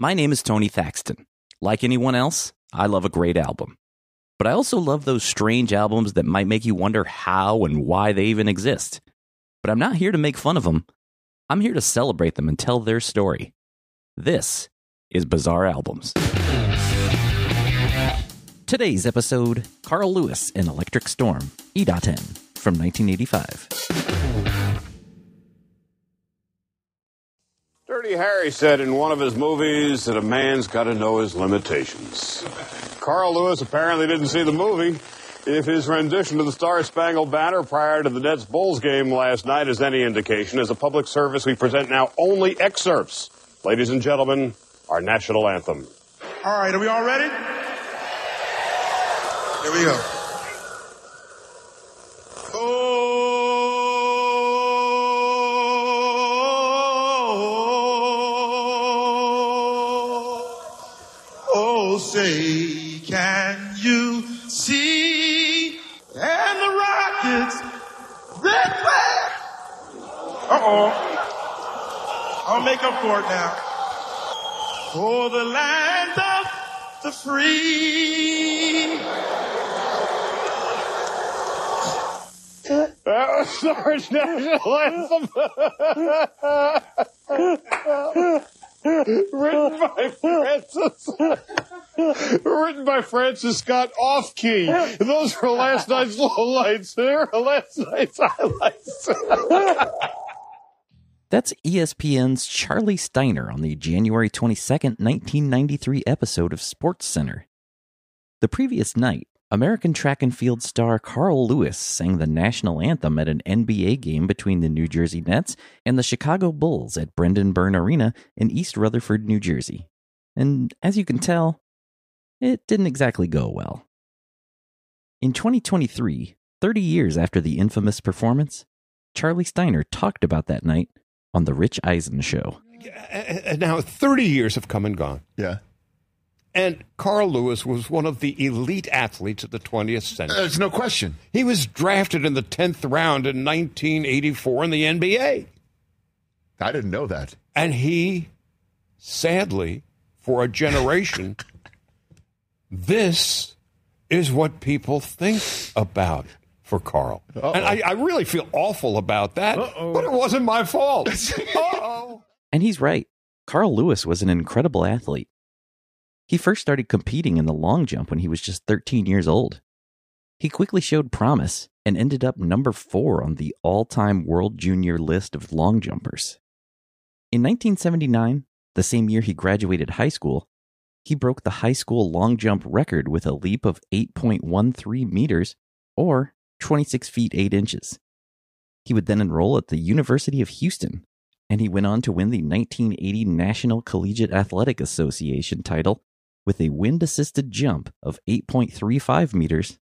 My name is Tony Thaxton. Like anyone else, I love a great album. But I also love those strange albums that might make you wonder how and why they even exist. But I'm not here to make fun of them. I'm here to celebrate them and tell their story. This is Bizarre Albums. Today's episode Carl Lewis and Electric Storm, Idaten, from 1985. Dirty Harry said in one of his movies that a man's got to know his limitations. Carl Lewis apparently didn't see the movie. If his rendition of the Star Spangled Banner prior to the Nets Bulls game last night is any indication, as a public service, we present now only excerpts. Ladies and gentlemen, our national anthem. All right, are we all ready? Here we go. Uh-oh. I'll make up for it now. For the land of the free. That was our national anthem. Written by Francis. Written by Francis Scott off key. Those were last night's lowlights. They were last night's highlights. That's ESPN's Charlie Steiner on the January 22nd, 1993 episode of SportsCenter. The previous night, American track and field star Carl Lewis sang the national anthem at an NBA game between the New Jersey Nets and the Chicago Bulls at Brendan Byrne Arena in East Rutherford, New Jersey. And as you can tell, it didn't exactly go well. In 2023, 30 years after the infamous performance, Charlie Steiner talked about that night on The Rich Eisen Show. Uh, now 30 years have come and gone. Yeah. And Carl Lewis was one of the elite athletes of the 20th century. There's no question. He was drafted in the 10th round in 1984 in the NBA. I didn't know that. And he, sadly, for a generation, this is what people think about for Carl. And I, I really feel awful about that, but it wasn't my fault. Uh-oh. And he's right. Carl Lewis was an incredible athlete. He first started competing in the long jump when he was just 13 years old. He quickly showed promise and ended up number four on the all time world junior list of long jumpers. In 1979, the same year he graduated high school, he broke the high school long jump record with a leap of 8.13 meters or 26 feet 8 inches. He would then enroll at the University of Houston, and he went on to win the 1980 National Collegiate Athletic Association title with a wind assisted jump of 8.35 meters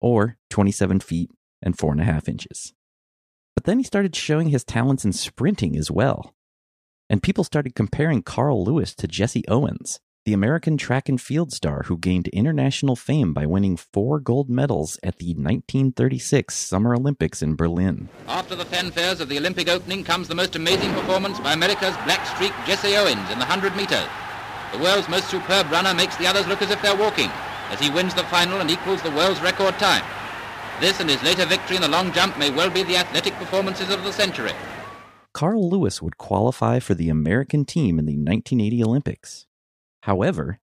or 27 feet and 4.5 inches. But then he started showing his talents in sprinting as well. And people started comparing Carl Lewis to Jesse Owens, the American track and field star who gained international fame by winning four gold medals at the 1936 Summer Olympics in Berlin. After the fanfares of the Olympic opening comes the most amazing performance by America's black streak Jesse Owens in the 100 meters. The world's most superb runner makes the others look as if they're walking as he wins the final and equals the world's record time. This and his later victory in the long jump may well be the athletic performances of the century. Carl Lewis would qualify for the American team in the 1980 Olympics. However,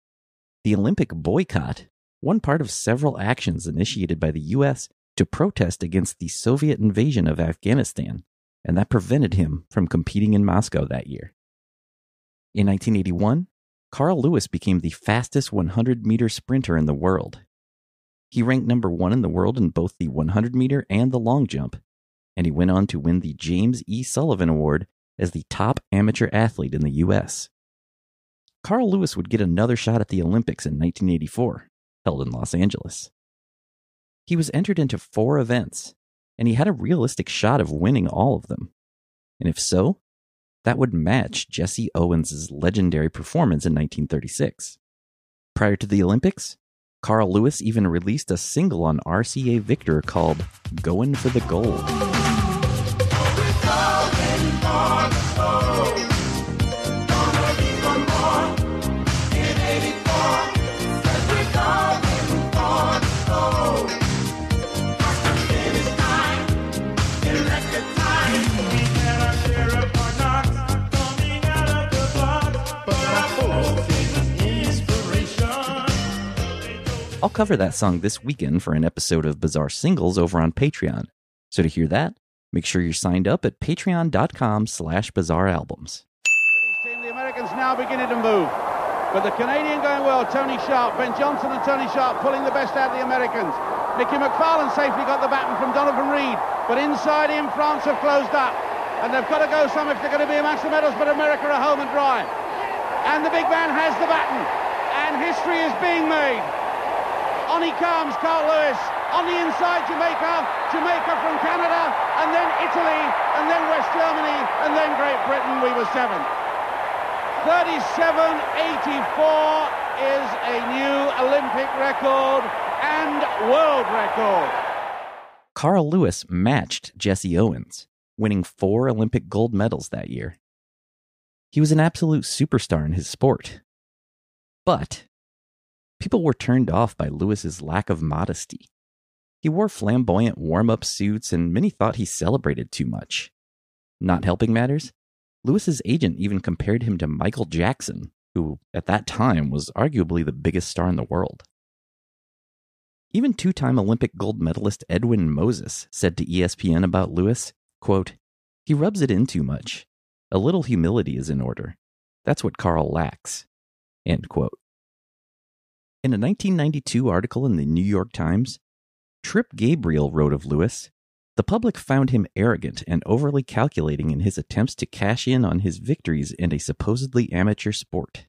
the Olympic boycott, one part of several actions initiated by the U.S. to protest against the Soviet invasion of Afghanistan, and that prevented him from competing in Moscow that year. In 1981, Carl Lewis became the fastest 100 meter sprinter in the world. He ranked number one in the world in both the 100 meter and the long jump, and he went on to win the James E. Sullivan Award as the top amateur athlete in the U.S. Carl Lewis would get another shot at the Olympics in 1984, held in Los Angeles. He was entered into four events, and he had a realistic shot of winning all of them. And if so, that would match Jesse Owens' legendary performance in 1936. Prior to the Olympics, Carl Lewis even released a single on RCA Victor called Goin' for the Gold. I'll cover that song this weekend for an episode of Bizarre Singles over on Patreon. So to hear that, make sure you're signed up at patreon.com slash bizarre albums. the Americans now beginning to move. But the Canadian going well, Tony Sharpe, Ben Johnson and Tony Sharpe pulling the best out of the Americans. Nicky McFarlane safely got the baton from Donovan Reid, but inside him, France have closed up. And they've got to go some if they're going to be a match of medals, but America are home and dry. And the big man has the baton. And history is being made. On he comes, Carl Lewis. On the inside, Jamaica. Jamaica from Canada. And then Italy. And then West Germany. And then Great Britain. We were seventh. 37.84 is a new Olympic record and world record. Carl Lewis matched Jesse Owens, winning four Olympic gold medals that year. He was an absolute superstar in his sport. But people were turned off by Lewis's lack of modesty. He wore flamboyant warm up suits, and many thought he celebrated too much. Not helping matters, Lewis's agent even compared him to Michael Jackson, who at that time was arguably the biggest star in the world. Even two time Olympic gold medalist Edwin Moses said to ESPN about Lewis, quote, He rubs it in too much. A little humility is in order. That's what Carl lacks. End quote. In a 1992 article in the New York Times, Trip Gabriel wrote of Lewis the public found him arrogant and overly calculating in his attempts to cash in on his victories in a supposedly amateur sport.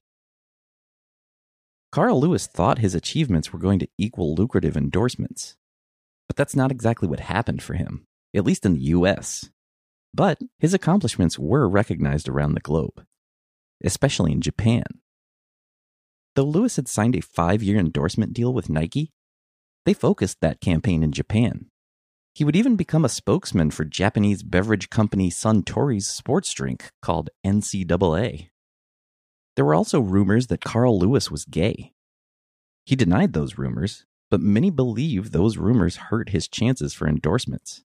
Carl Lewis thought his achievements were going to equal lucrative endorsements. But that's not exactly what happened for him, at least in the US. But his accomplishments were recognized around the globe, especially in Japan. Though Lewis had signed a five year endorsement deal with Nike, they focused that campaign in Japan. He would even become a spokesman for Japanese beverage company Suntory's sports drink called NCAA. There were also rumors that Carl Lewis was gay. He denied those rumors, but many believe those rumors hurt his chances for endorsements.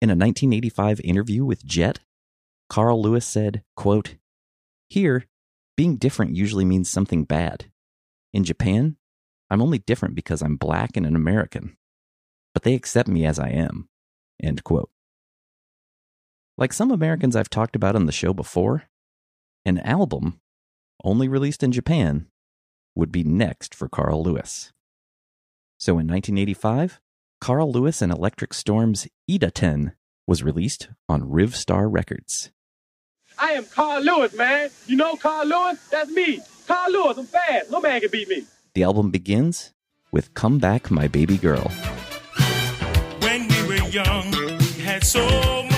In a 1985 interview with Jet, Carl Lewis said, quote, Here, being different usually means something bad. In Japan, I'm only different because I'm black and an American. But they accept me as I am. End quote. Like some Americans I've talked about on the show before, an album, only released in Japan, would be next for Carl Lewis. So in 1985, Carl Lewis and Electric Storm's Idaten was released on Rivstar Records. I am Carl Lewis, man. You know Carl Lewis? That's me. Carl Lewis, I'm fast. No man can beat me. The album begins with Come Back My Baby Girl. When we were young, we had so much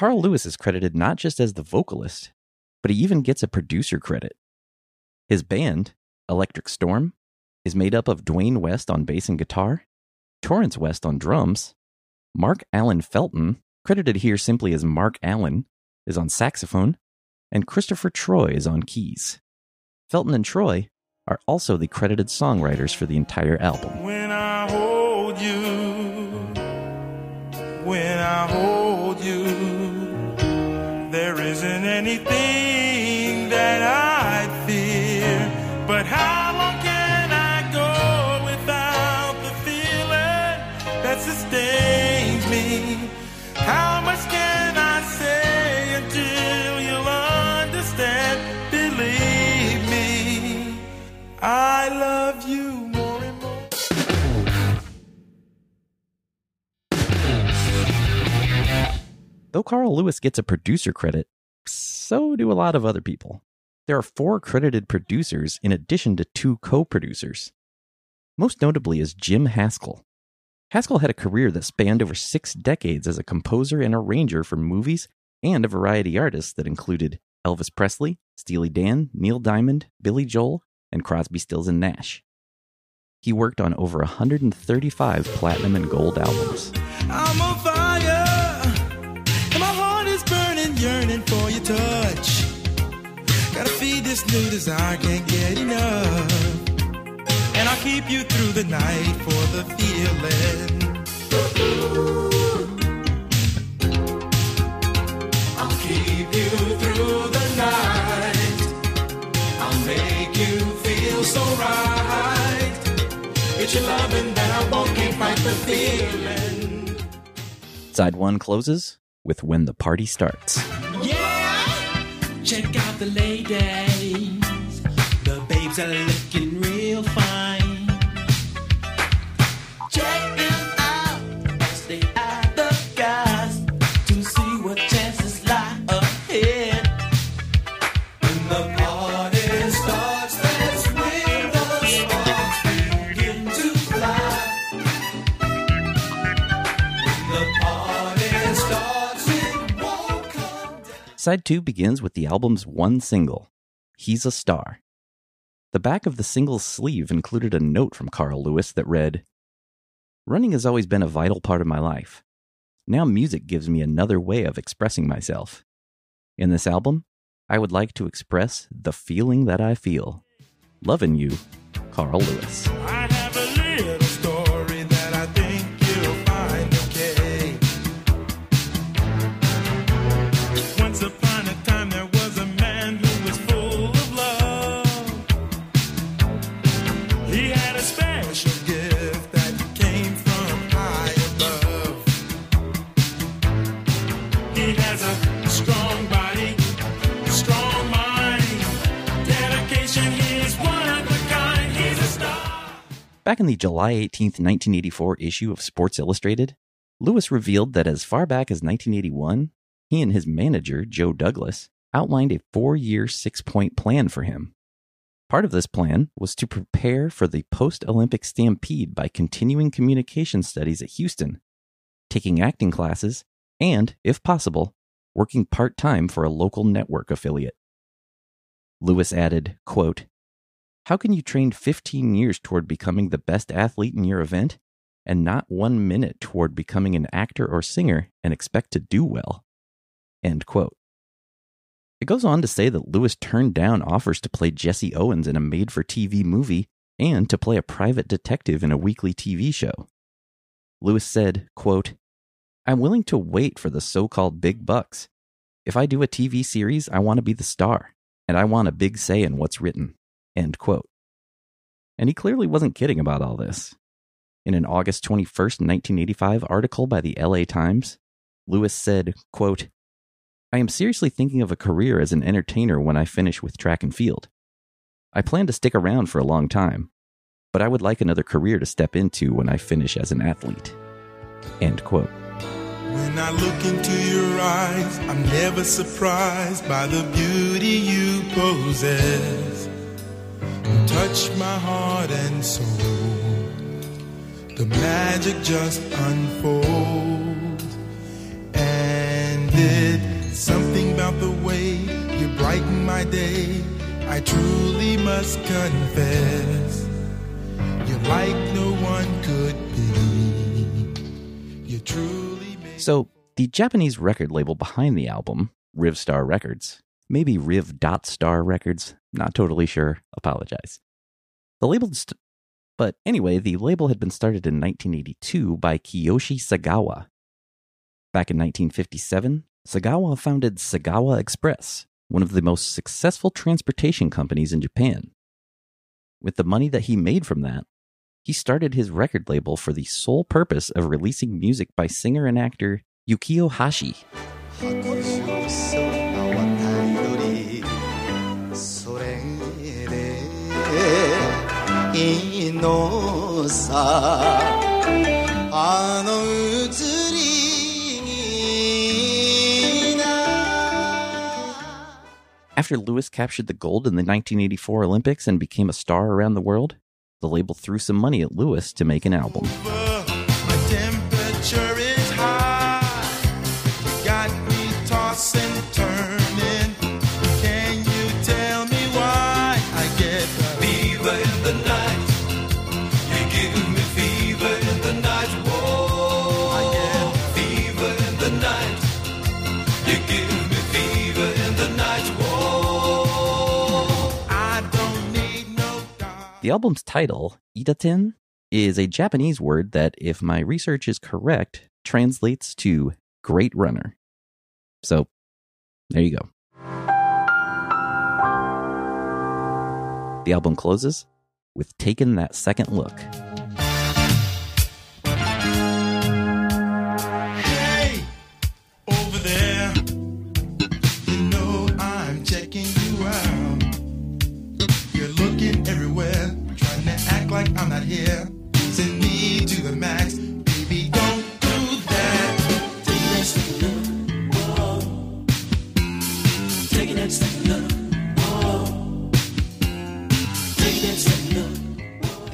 Carl Lewis is credited not just as the vocalist, but he even gets a producer credit. His band, Electric Storm, is made up of Dwayne West on bass and guitar, Torrance West on drums, Mark Allen Felton, credited here simply as Mark Allen, is on saxophone, and Christopher Troy is on keys. Felton and Troy are also the credited songwriters for the entire album. When I love you. Though Carl Lewis gets a producer credit, so do a lot of other people. There are four credited producers in addition to two co producers. Most notably is Jim Haskell. Haskell had a career that spanned over six decades as a composer and arranger for movies and a variety artists that included Elvis Presley, Steely Dan, Neil Diamond, Billy Joel, and Crosby, Stills and Nash. He worked on over 135 platinum and gold albums. I'm on fire, and my heart is burning, yearning for your touch. Gotta feed this new desire, can't get enough. And I'll keep you through the night for the feeling. I'll keep you through feel so right. It's your loving that I won't keep fight the feeling. Side one closes with When the Party Starts. Yeah, check out the ladies. The babes are looking Side two begins with the album's one single, He's a Star. The back of the single's sleeve included a note from Carl Lewis that read Running has always been a vital part of my life. Now music gives me another way of expressing myself. In this album, I would like to express the feeling that I feel. Loving you, Carl Lewis. Back in the July 18th, 1984 issue of Sports Illustrated, Lewis revealed that as far back as 1981, he and his manager, Joe Douglas, outlined a four year, six point plan for him. Part of this plan was to prepare for the post Olympic stampede by continuing communication studies at Houston, taking acting classes, and, if possible, working part time for a local network affiliate. Lewis added, quote, How can you train 15 years toward becoming the best athlete in your event and not one minute toward becoming an actor or singer and expect to do well? End quote. It goes on to say that Lewis turned down offers to play Jesse Owens in a made for TV movie and to play a private detective in a weekly TV show. Lewis said, quote, I'm willing to wait for the so called big bucks. If I do a TV series, I want to be the star, and I want a big say in what's written. End quote. And he clearly wasn't kidding about all this. In an August 21st, 1985 article by the LA Times, Lewis said, quote, I am seriously thinking of a career as an entertainer when I finish with track and field. I plan to stick around for a long time, but I would like another career to step into when I finish as an athlete. End quote. When I look into your eyes, I'm never surprised by the beauty you possess. Touch my heart and soul. The magic just unfolds. And it's something about the way you brighten my day. I truly must confess. You're like no one could be. You truly So, the Japanese record label behind the album, Rivstar Records, maybe Riv Dot Star Records, not totally sure, apologize. The label, st- but anyway, the label had been started in 1982 by Kiyoshi Sagawa. Back in 1957, Sagawa founded Sagawa Express, one of the most successful transportation companies in Japan. With the money that he made from that, he started his record label for the sole purpose of releasing music by singer and actor Yukio Hashi. の渡り鳥それで いのさあの移りにな After Lewis captured the gold in the 1984 Olympics and became a star around the world, the label threw some money at Lewis to make an album. The album's title, Idaten, is a Japanese word that, if my research is correct, translates to great runner. So, there you go. The album closes with Taking That Second Look.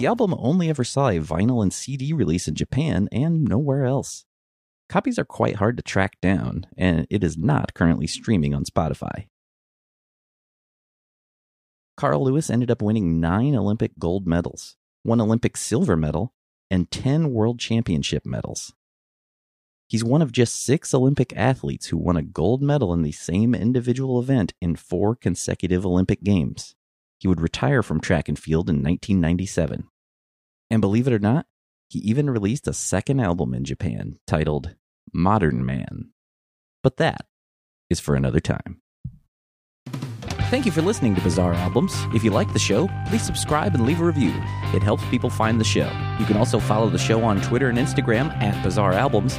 The album only ever saw a vinyl and CD release in Japan and nowhere else. Copies are quite hard to track down, and it is not currently streaming on Spotify. Carl Lewis ended up winning nine Olympic gold medals, one Olympic silver medal, and 10 world championship medals. He's one of just six Olympic athletes who won a gold medal in the same individual event in four consecutive Olympic Games. He would retire from track and field in 1997. And believe it or not, he even released a second album in Japan titled Modern Man. But that is for another time. Thank you for listening to Bizarre Albums. If you like the show, please subscribe and leave a review. It helps people find the show. You can also follow the show on Twitter and Instagram at Bizarre Albums,